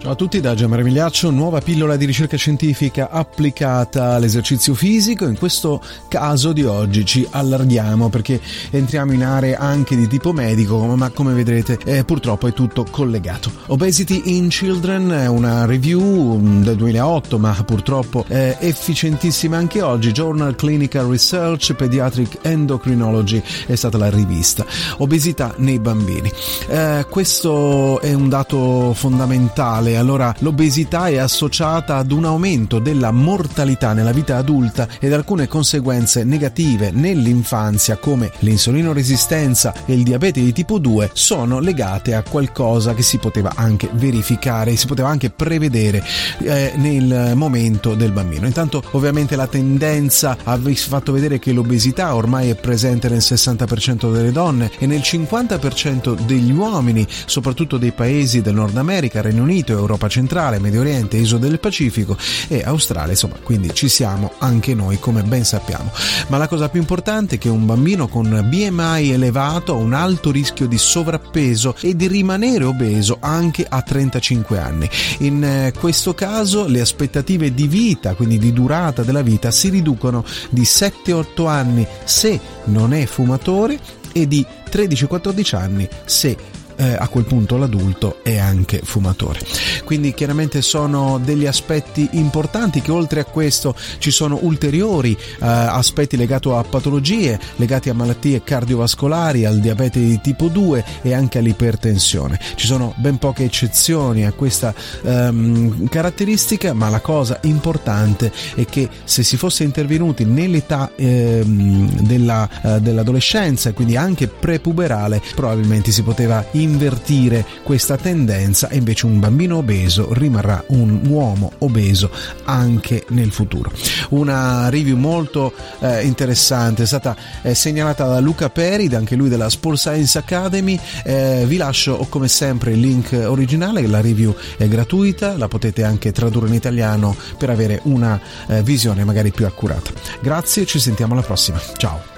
Ciao a tutti da Gian Migliaccio, nuova pillola di ricerca scientifica applicata all'esercizio fisico. In questo caso di oggi ci allarghiamo perché entriamo in aree anche di tipo medico, ma come vedrete eh, purtroppo è tutto collegato. Obesity in Children è una review mm, del 2008, ma purtroppo è efficientissima anche oggi. Journal Clinical Research Pediatric Endocrinology è stata la rivista. Obesità nei bambini. Eh, questo è un dato fondamentale mondiale, allora l'obesità è associata ad un aumento della mortalità nella vita adulta ed alcune conseguenze negative nell'infanzia come l'insulinoresistenza e il diabete di tipo 2 sono legate a qualcosa che si poteva anche verificare, si poteva anche prevedere eh, nel momento del bambino. Intanto ovviamente la tendenza ha fatto vedere che l'obesità ormai è presente nel 60% delle donne e nel 50% degli uomini, soprattutto dei paesi del Nord America, Regno Unito e Europa centrale, Medio Oriente, Isola del Pacifico e Australia, insomma, quindi ci siamo anche noi come ben sappiamo. Ma la cosa più importante è che un bambino con BMI elevato ha un alto rischio di sovrappeso e di rimanere obeso anche a 35 anni. In eh, questo caso le aspettative di vita, quindi di durata della vita, si riducono di 7-8 anni se non è fumatore e di 13-14 anni se eh, a quel punto l'adulto è anche fumatore. Quindi chiaramente sono degli aspetti importanti che oltre a questo ci sono ulteriori eh, aspetti legati a patologie, legati a malattie cardiovascolari, al diabete di tipo 2 e anche all'ipertensione. Ci sono ben poche eccezioni a questa ehm, caratteristica, ma la cosa importante è che se si fosse intervenuti nell'età ehm, della, eh, dell'adolescenza, quindi anche prepuberale, probabilmente si poteva in invertire questa tendenza e invece un bambino obeso rimarrà un uomo obeso anche nel futuro. Una review molto eh, interessante è stata eh, segnalata da Luca Perid, anche lui della Sport Science Academy. Eh, vi lascio come sempre il link originale, la review è gratuita, la potete anche tradurre in italiano per avere una eh, visione magari più accurata. Grazie, ci sentiamo alla prossima. Ciao.